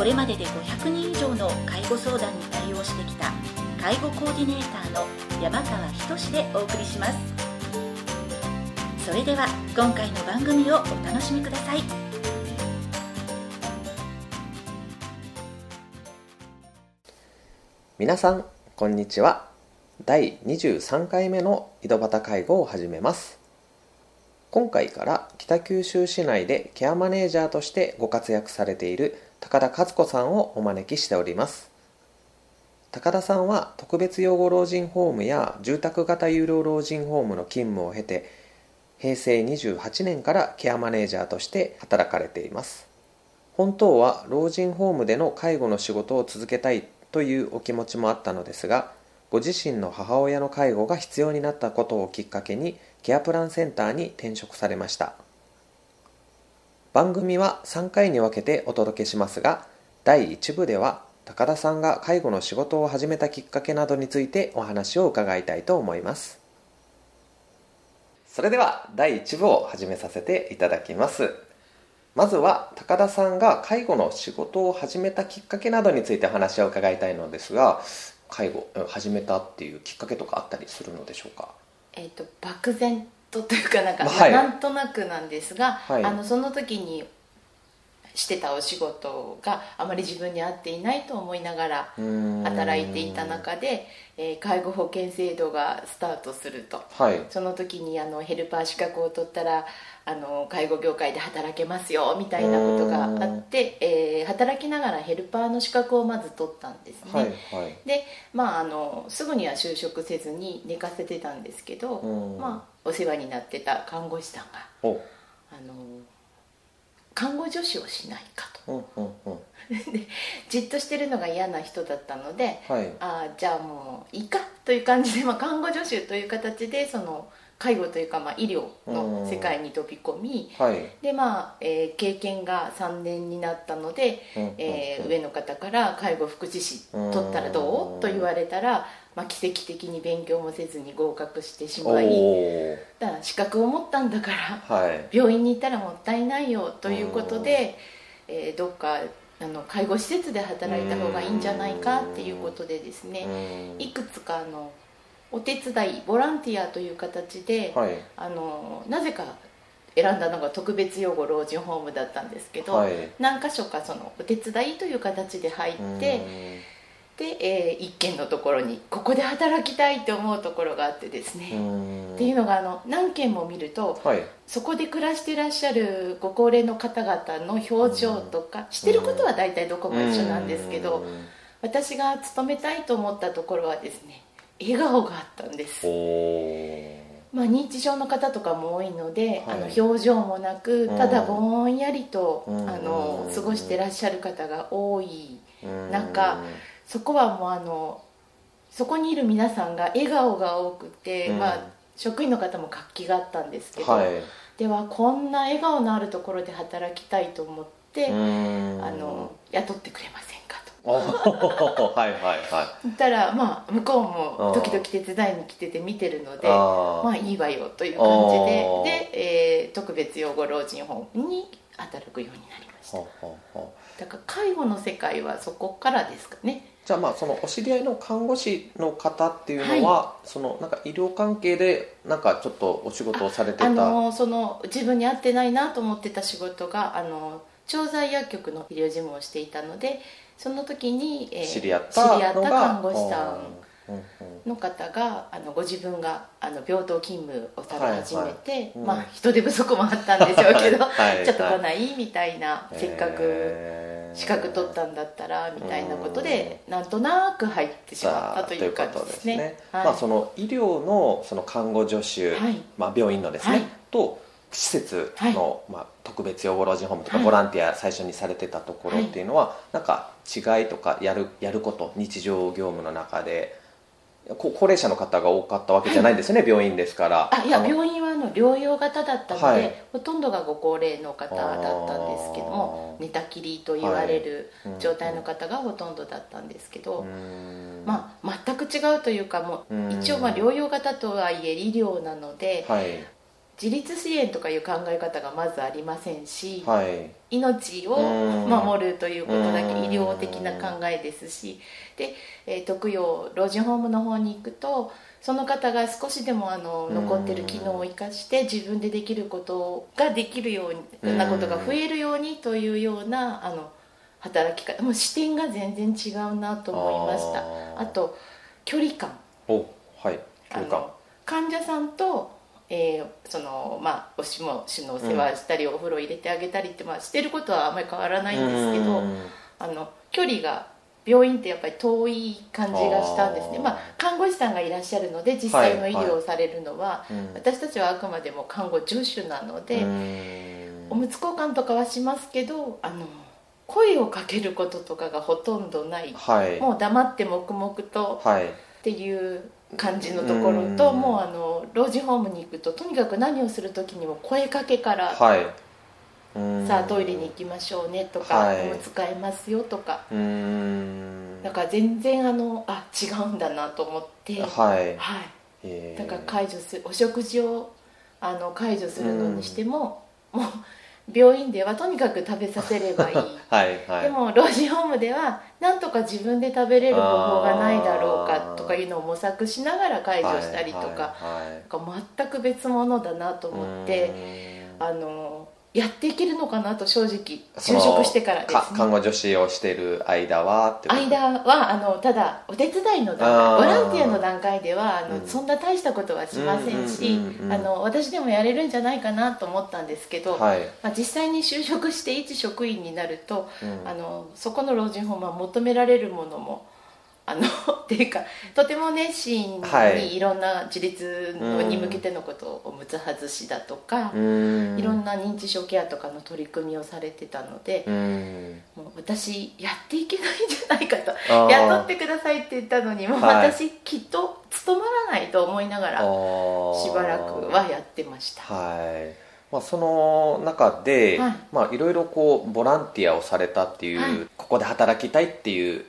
これまでで500人以上の介護相談に対応してきた介護コーディネーターの山川仁でお送りします。それでは今回の番組をお楽しみください。皆さんこんにちは。第23回目の井戸端介護を始めます。今回から北九州市内でケアマネージャーとしてご活躍されている高田和子さんをお招きしております。高田さんは特別養護老人ホームや住宅型有料老人ホームの勤務を経て平成28年からケアマネージャーとして働かれています。本当は老人ホームでの介護の仕事を続けたいというお気持ちもあったのですがご自身の母親の介護が必要になったことをきっかけにケアプランセンターに転職されました。番組は3回に分けてお届けしますが第1部では高田さんが介護の仕事を始めたきっかけなどについてお話を伺いたいと思います。それでは第1部を始めさせていただきます。まずは高田さんが介護の仕事を始めたきっかけなどについてお話を伺いたいのですが介護始めたっていうきっかけとかあったりするのでしょうか？えーと、漠然とというかなんか、はい、なんとなくなんですが、はい、あのその時にしてたお仕事があまり自分に合っていないと思いながら働いていた中で、えー、介護保険制度がスタートすると、はい、その時にあのヘルパー資格を取ったらあの介護業界で働けますよみたいなことがあって、えー、働きながらヘルパーの資格をまず取ったんですね、はいはい、で、まあ、あのすぐには就職せずに寝かせてたんですけど、まあ、お世話になってた看護師さんがあの看護助手をしないかと、でじっとしてるのが嫌な人だったので、はい、あじゃあもういいかという感じで、まあ、看護助手という形でその介護というか、まあ、医療の世界に飛び込み、はい、でまあ、えー、経験が3年になったので、えー、上の方から介護福祉士取ったらどう？と言われたら、まあ、奇跡的に勉強もせずに合格してしまいだ資格を持ったんだから、はい、病院に行ったらもったいないよということで、えー、どっかあの介護施設で働いた方がいいんじゃないかっていうことでですねいくつかのお手伝いボランティアという形で、はい、あのなぜか選んだのが特別養護老人ホームだったんですけど、はい、何箇所かそのお手伝いという形で入ってで、えー、一軒のところにここで働きたいと思うところがあってですね。っていうのがあの何軒も見ると、はい、そこで暮らしていらっしゃるご高齢の方々の表情とかしてることは大体どこも一緒なんですけど私が勤めたいと思ったところはですね笑顔があったんです。まあ、認知症の方とかも多いので、はい、あの表情もなくただぼんやりと、あの過ごしてらっしゃる方が多い。中そこはもうあのそこにいる皆さんが笑顔が多くて、まあ、職員の方も活気があったんですけど、はい、ではこんな笑顔のあるところで働きたいと思ってあの雇ってくれませんはいはいはい。ったらまあ向こうも時々手伝いに来てて見てるのでまあいいわよという感じでで、えー、特別養護老人ホームに働くようになりました。だから介護の世界はそこからですかね。じゃあまあそのお知り合いの看護師の方っていうのは、はい、そのなんか医療関係でなんかちょっとお仕事をされてた。あのその自分に合ってないなと思ってた仕事があの調剤薬局の医療事務をしていたのでその時に、えー、知り合った看護師さんの方があのご自分があの病棟勤務をされ始めて、はいはい、まあ、人手不足もあったんでしょうけど はい、ちょっと来ない？みたいな、せっかく資格取ったんだったらみたいなことでなんとなく入ってしまったという感じですね。まあ、その医療のその看護助手、まあ、病院のですね、と施設の、まあ、特別養護老人ホームとか、ボランティア最初にされてたところっていうのは、なんか違いとかやるやること日常業務の中で高齢者の方が多かったわけじゃないんですね、はい、病院ですから。あいや病院はあの療養型だったので、はい、ほとんどがご高齢の方だったんですけども寝たきりと言われる状態の方がほとんどだったんですけど、まあ、全く違うというかもう一応まあ療養型とはいえ医療なので、はい、自立支援とかいう考え方がまずありませんし、はい、命を守るということだけ医療的な考えですしで、えー、特養老人ホームの方に行くとその方が少しでもあの残ってる機能を生かして自分でできることができるようなことが増えるようにというようなあの働き方もう視点が全然違うなと思いました。あと距離感。おはい。距離感。患者さんとえー、そのまあおしもしのお世話したり、お風呂入れてあげたりって、まあ、してることはあんまり変わらないんですけど、あの距離が病院ってやっぱり遠い感じがしたんですね。まあ、看護師さんがいらっしゃるので実際の医療をされるのは、はいはい、私たちはあくまでも看護助手なのでおむつ交換とかはしますけどあの声をかけることとかがほとんどない、はい、もう黙って黙々とっていう感じのところともうあの老人ホームに行くととにかく何をする時にも声かけから、はい、さあトイレに行きましょうねとか、はい、おむつ替えますよとか。だから全然あのあ違うんだなと思ってはい、はい、だから解除するお食事をあの解除するのにしてももう病院ではとにかく食べさせればいい。はい、はい、でも老人ホームではなんとか自分で食べれる方法がないだろうかとかいうのを模索しながら介助したりとか,、はい全く別物だなと思ってあのやっていけるのかなと正直就職してからです、ね、看護助手をしている間は間はあのただお手伝いの段階ボランティアの段階ではあの、うん、そんな大したことはしませんし私でもやれるんじゃないかなと思ったんですけど、はい、まあ、実際に就職して一職員になると、うん、あのそこの老人ホームは求められるものもあの っていうかとても熱心にい。ろんな自立に向けてのことをおむつ外しだとか、いろんな認知症ケアとかの取り組みをされてたので、もう私やっていけないんじゃないかと。雇ってくださいって言ったのにもう私きっと務まらないと思いながらしばらくはやってました。はい。まあ、その中で、はい。まあ、いろいろこうボランティアをされたっていう、はい、ここで働きたいっていう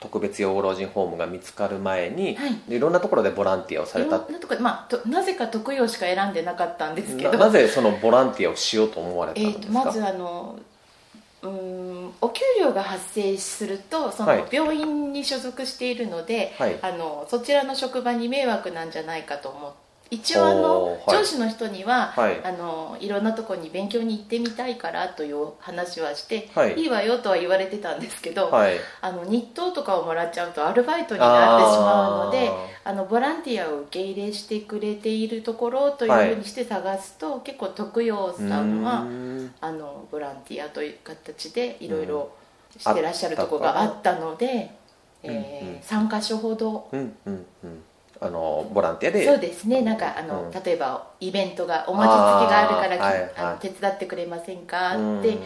特別養護老人ホームが見つかる前に、はい、いろんなところでボランティアをされた。なとか、まあ、なぜか特養しか選んでなかったんですけど。なぜそのボランティアをしようと思われたんですか、えー、まずあのうんお給料が発生するとその病院に所属しているので、はい、あのそちらの職場に迷惑なんじゃないかと思って。一応あの上司の人には、はい、あのいろんなところに勉強に行ってみたいからという話はして、はい、いいわよとは言われてたんですけど、はい、あの日当とかをもらっちゃうとアルバイトになってしまうのであのボランティアを受け入れしてくれているところというふうにして探すと、結構徳陽さんはあのボランティアという形でいろいろしてらっしゃるところがあったので、えー、3か所ほど。うんうんうんあのボランティアで。そうですね。なんかあの、うん、例えばイベントがお餅つきがあるからあ、はい、あの手伝ってくれませんか？って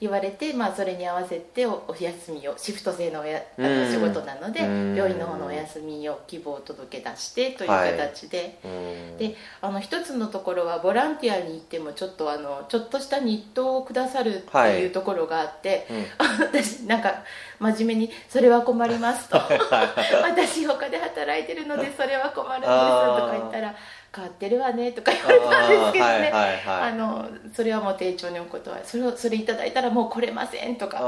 言われて、まあ、それに合わせてお休みをシフト制のやあの仕事なので病院の方のお休みを希望を届け出してという形で、はい、であの一つのところはボランティアに行ってもちょっとあのちょっとした日当をくださるっていうところがあって、はい、私なんか真面目に「それは困ります」と「私他で働いてるのでそれは困るんです」とか言ったら。変わってるわねとか言われたんですけどね。あ、のそれはもう丁重にお断り。それをそれいただいたらもう来れませんとか。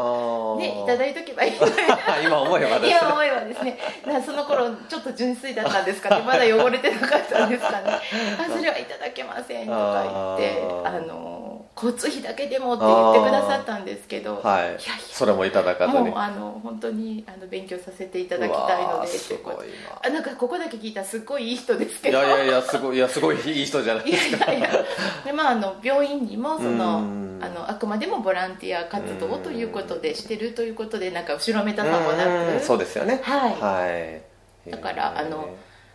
ねいただいとけばいい。今思えばですね。今思えばですね。その頃ちょっと純粋だったんですかね。まだ汚れてなかったんですかね。あそれはいただけませんとか言って あの交通費だけでもって言ってくださったんですけど、はい、いやいやそれもいただかずに。もうあの本当にあの勉強させていただきたいのですごい。ななんかここだけ聞いたらすごいいい人ですけど。いやいやいやすごいいやすごいいい人じゃないですか。いやいやでまああの病院にもそのあのあくまでもボランティア活動ということでしてるということでなんか後ろめたさもなく。そうですよね。はい、はい、だからあの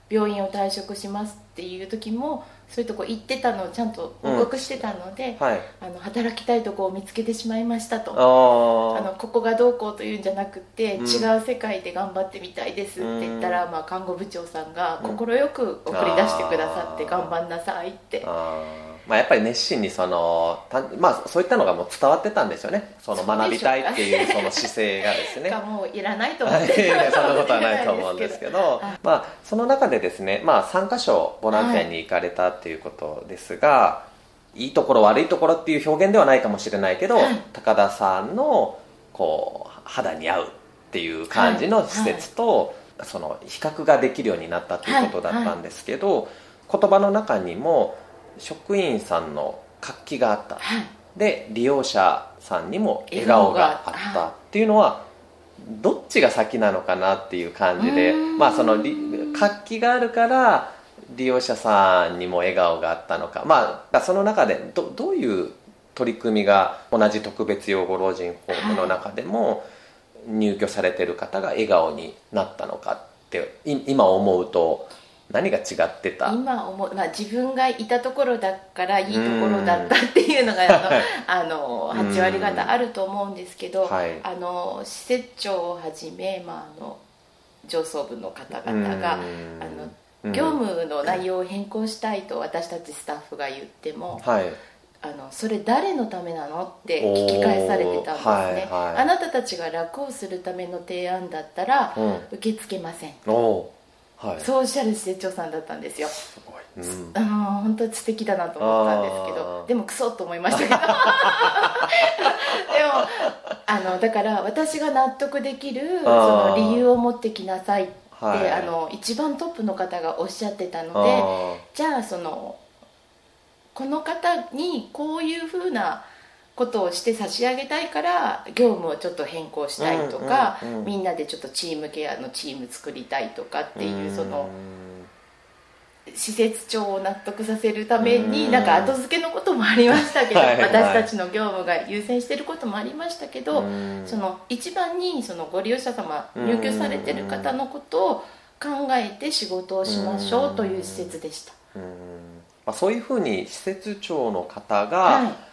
病院を退職しますっていう時もそういうとこ行ってたのをちゃんと報告してたので、はい。あの働きたいとこを見つけてしまいましたと。ああのここがどうこうというんじゃなくて、うん。違う世界で頑張ってみたいですって言ったら、まあ、看護部長さんがうん。快く送り出してくださって頑張んなさいってまあ、やっぱり熱心にそのた、まあ、そういったのがもう伝わってたんですよね。その学びたいっていうその姿勢がですね。がもういらないと思っい。てそんなことはないと思うんですけど、はいまあ、その中でですね、まあ、3箇所ボランティアに行かれたっていうことですが、い、いところ悪いところっていう表現ではないかもしれないけど、はい。高田さんのこう肌に合うっていう感じの施設と、その比較ができるようになったということだったんですけど、言葉の中にも職員さんの活気があった。はい。で利用者さんにも笑顔があった。っていうのはどっちが先なのかなっていう感じでまあそのり活気があるから利用者さんにも笑顔があったのか。まあその中でどどういう取り組みが同じ特別養護老人ホームの中でも入居されてる方が笑顔になったのかってい今思うと何が違ってた？今思う、まあ、自分がいたところだからいいところだったっていうのがあのあの8割方あると思うんですけど、はい。あの施設長をはじめ、まあ、あの上層部の方々があうん。の業務の内容を変更したいと私たちスタッフが言ってもはい。あのそれ誰のためなのって聞き返されてたんですね、はいはい。あなたたちが楽をするための提案だったらうん。受け付けませんはい。そうおっしゃる施設長さんだったんですよ。すごい、うん。あの本当に素敵だなと思ったんですけあどー。でもクソと思いましたけど。でもあのだから私が納得できるその理由を持ってきなさいって、はい。あの一番トップの方がおっしゃってたのであじゃあそのこの方にこういうふうなことをして差し上げたいから業務をちょっと変更したいとか、うんうんうん。みんなでちょっとチームケアのチーム作りたいとかっていうその施設長を納得させるためうん。になんか後付けのこともありましたけど、はいはい。私たちの業務が優先してることもありましたけど、うん。その一番にそのご利用者様うん。入居されてる方のことを考えて仕事をしましょうという施設でした、うん。まあ、そういうふうに施設長の方はい。が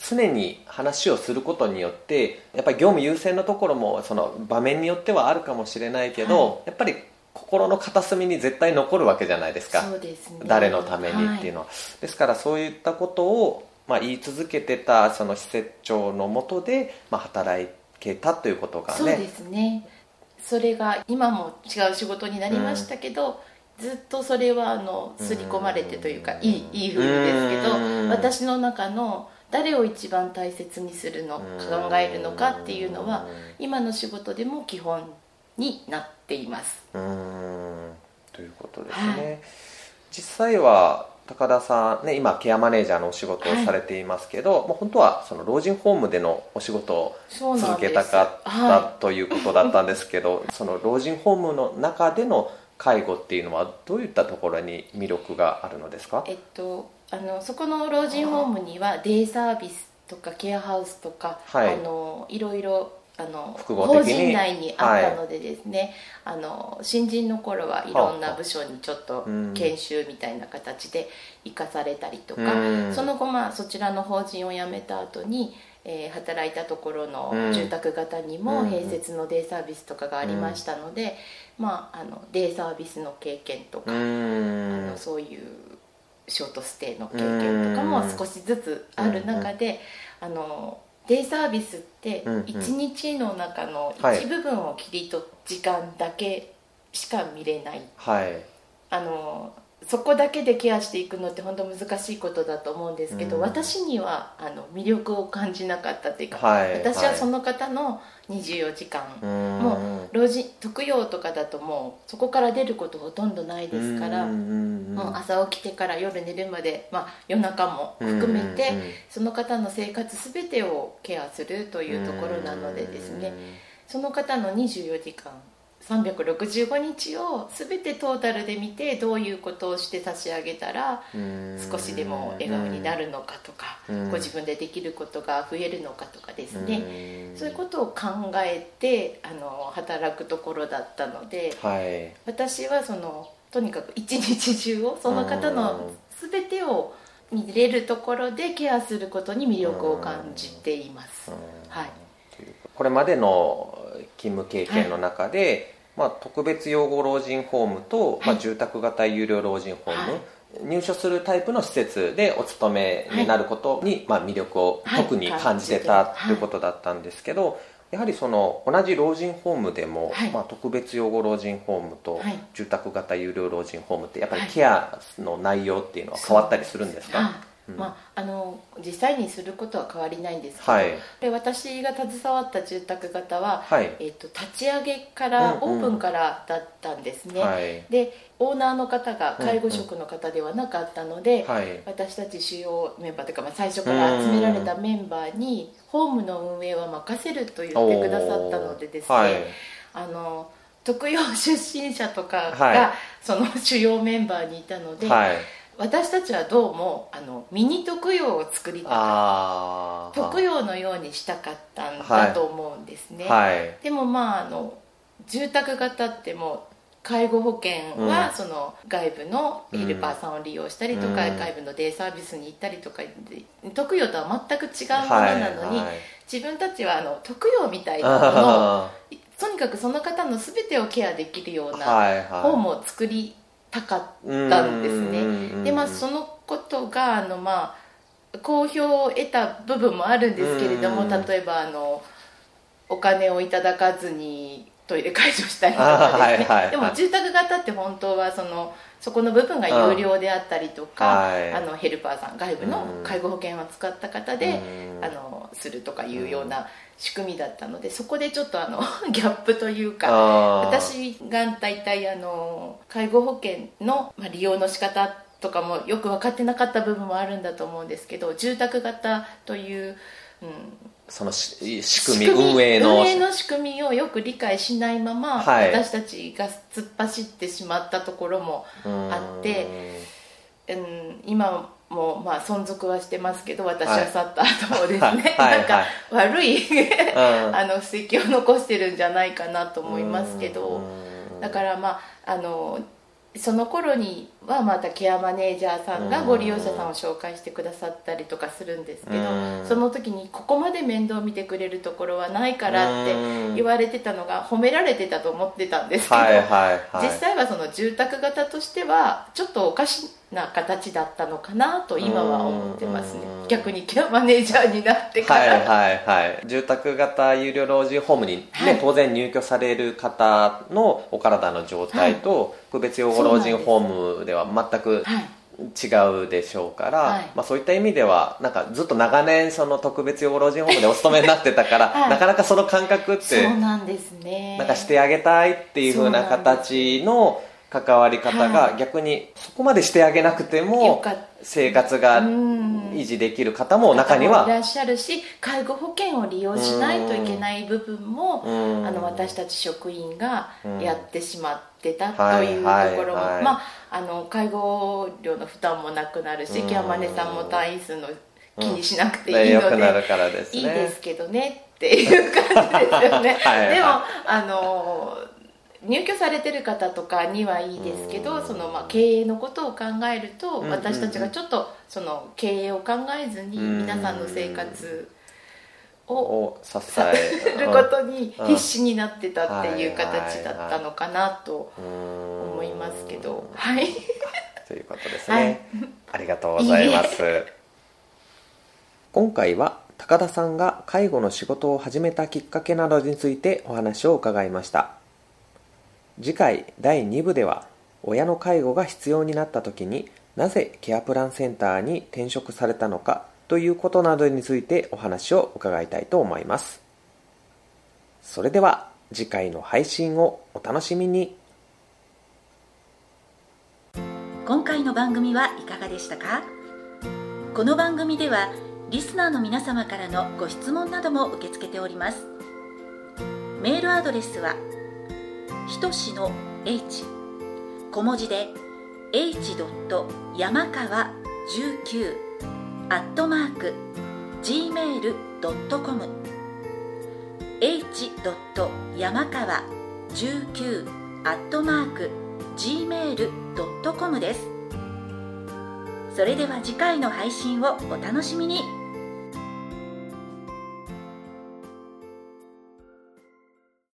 常に話をすることによってやっぱり業務優先のところもその場面によってはあるかもしれないけど、はやっぱり心の片隅に絶対残るわけじゃないですか。ね。誰のためにっていうのは、ですからそういったことを、まあ、言い続けてたその施設長のもとで、まあ、働けたということがね。そうですね。それが今も違う仕事になりましたけど、ずっとそれはあの刷り込まれてというかいいいい風ですけどうん。私の中の誰を一番大切にするのうん。考えるのかっていうのは今の仕事でも基本になっています。うーん。ということですね、はい。実際は高田さん、ね、今ケアマネージャーのお仕事をされていますけど、もう本当はその老人ホームでのお仕事を続けたかったはということだったんですけど、その老人ホームの中での介護っていうのはどういったところに魅力があるのですか？いえっとあのそこの老人ホームにはデイサービスとかケアハウスとか、はい。あのいろいろあの法人内にあったのでですね、あの新人の頃はいろんな部署にちょっとうん。研修みたいな形で生かされたりとか、うん。その後、まあ、そちらの法人を辞めた後に、えー働いたところのうん。住宅型にもうん。併設のデイサービスとかがありましたので、まあ、あのデイサービスの経験とか、あのそういうショートステイの経験とかも少しずつある中で、あのデイサービスって一日の中のはい一部分を切り取っ時間だけしか見れない、はい。あのそこだけでケアしていくのって本当難しいことだと思うんですけど、うん。私にはあの魅力を感じなかったというか、はい私はその方の24時間、ももう老人特養とかだともうそこから出ることほとんどないですから、もう朝起きてから夜寝るまで、まあ、夜中も含めて、その方の生活全てをケアするというところなのでですねその方の24時間365日を全てトータルで見てどういうことをして差し上げたら少しでも笑顔になるのかとかうん。ご自分でできることが増えるのかとかですね。うん。そういうことを考えてあの働くところだったのではい。私はそのとにかく一日中をその方の全てを見れるところでケアすることに魅力を感じています、はい、これまでの勤務経験の中で、まあ、特別養護老人ホームと、まあ、はい住宅型有料老人ホーム、はい。入所するタイプの施設でお勤めになることに、まあ、魅力をはい。特に感じてたということだったんですけど、やはりその同じ老人ホームでも、はい。まあ、特別養護老人ホームとはい。住宅型有料老人ホームってやっぱりはい。ケアの内容っていうのは変わったりするんですか、はいうん。まあ、あの実際にすることは変わりないんですけど、はい。で私が携わった住宅型は、はい。えっと立ち上げから、うんうん。オープンからだったんですね、はい。でオーナーの方が介護職の方ではなかったので、はい。私たち主要メンバーというか、まあ、最初から集められたメンバーにホームの運営は任せると言ってくださったのでですね、はい。あの特養出身者とかが、はい。その主要メンバーにいたので、はい私たちはどうもあのミニ特養を作りたかっあた特養のようにしたかったんだと思うんですね、はい。でもまああの住宅型ってもう介護保険はうん。その外部のヘルパーさんを利用したりとか、うん。外部のデイサービスに行ったりとかで特養とは全く違うものなのに、はいはい。自分たちはあの特養みたいなものを あとにかくその方の全てをケアできるようーなはいはい。ホームを作りたかったんですね。でまあそのことがあのまあ好評を得た部分もあるんですけれどもうん。例えばあのお金をいただかずにトイレ解除したりとかですね、はいはいはい。でも住宅型って本当はそのそこの部分が有料であったりとか、はい。あのヘルパーさん外部のうん。介護保険を使った方で、うん。あのするとかいうような仕組みだったのでそこでちょっとあの ギャップというか私が大体あの介護保険の、まあ、利用の仕方とかもよく分かってなかった部分もあるんだと思うんですけど住宅型という、うん、そのし仕組み運営の。運営の仕組みをよく理解しないまま、はい。私たちが突っ走ってしまったところもあってうん、今もまあ存続はしてますけど私は去った後もですね、はい。はい。なんか悪いうん。あの布石を残してるんじゃないかなと思いますけど。うん。だからまああのその頃にはまたケアマネージャーさんがご利用者さんを紹介してくださったりとかするんですけどうん。その時にここまで面倒見てくれるところはないからってうん。言われてたのが褒められてたと思ってたんですけど、はいはいはい。実際はその住宅型としてはちょっとおかしな形だったのかなと今は思ってますね。うん。逆にケアマネージャーになってから、はいはいはい。住宅型有料老人ホームに、ねはい。当然入居される方のお体の状態と、特別養護老人ホームでは全くはい。違うでしょうから、はい。まあ、そういった意味ではなんかずっと長年その特別養護老人ホームでお勤めになってたから、はい。なかなかその感覚ってそうなんですね。なんかしてあげたいっていう風な形の関わり方がはい。逆にそこまでしてあげなくてよも生活がうん。維持できる方も中にはいらっしゃるし介護保険を利用しないといけない部分もうん。あの私たち職員がうん。やってしまってたはいというところも、はいはい。まあ、あの介護料の負担もなくなるしうん。ケアマネさんも隊員数の気にしなくていい良ので、くなるからですね。いいですけどねっていう感じですよね。はいはい。でもあの入居されてる方とかにはいいですけうん。どその、まあ、経営のことを考えるとうん。うんうん私たちがちょっとその経営を考えずにうん。皆さんの生活をを支さえせることにうん。必死になってたっていううん形だったのかなと思思いますけど。はい。ということですね、ありがとうございます。今回は高田さんが介護の仕事を始めたきっかけなどについてお話を伺いました。次回第2部では親の介護が必要になった時になぜケアプランセンターに転職されたのかということなどについてお話を伺いたいと思います。それでは次回の配信をお楽しみに今回の番組はいかがでしたか？この番組ではリスナーの皆様からのご質問なども受け付けておりますメールアドレスはひとしの h 小文字で h. 山川19アットマーク gmail.com h. 山川19アットマーク gmail.com です。それでは次回の配信をお楽しみに。